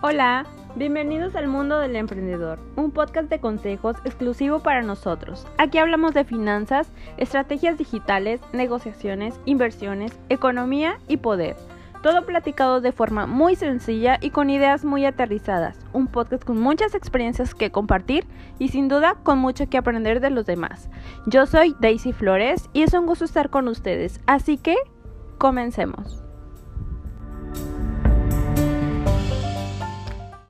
Hola, bienvenidos al mundo del emprendedor, un podcast de consejos exclusivo para nosotros. Aquí hablamos de finanzas, estrategias digitales, negociaciones, inversiones, economía y poder. Todo platicado de forma muy sencilla y con ideas muy aterrizadas. Un podcast con muchas experiencias que compartir y sin duda con mucho que aprender de los demás. Yo soy Daisy Flores y es un gusto estar con ustedes, así que comencemos.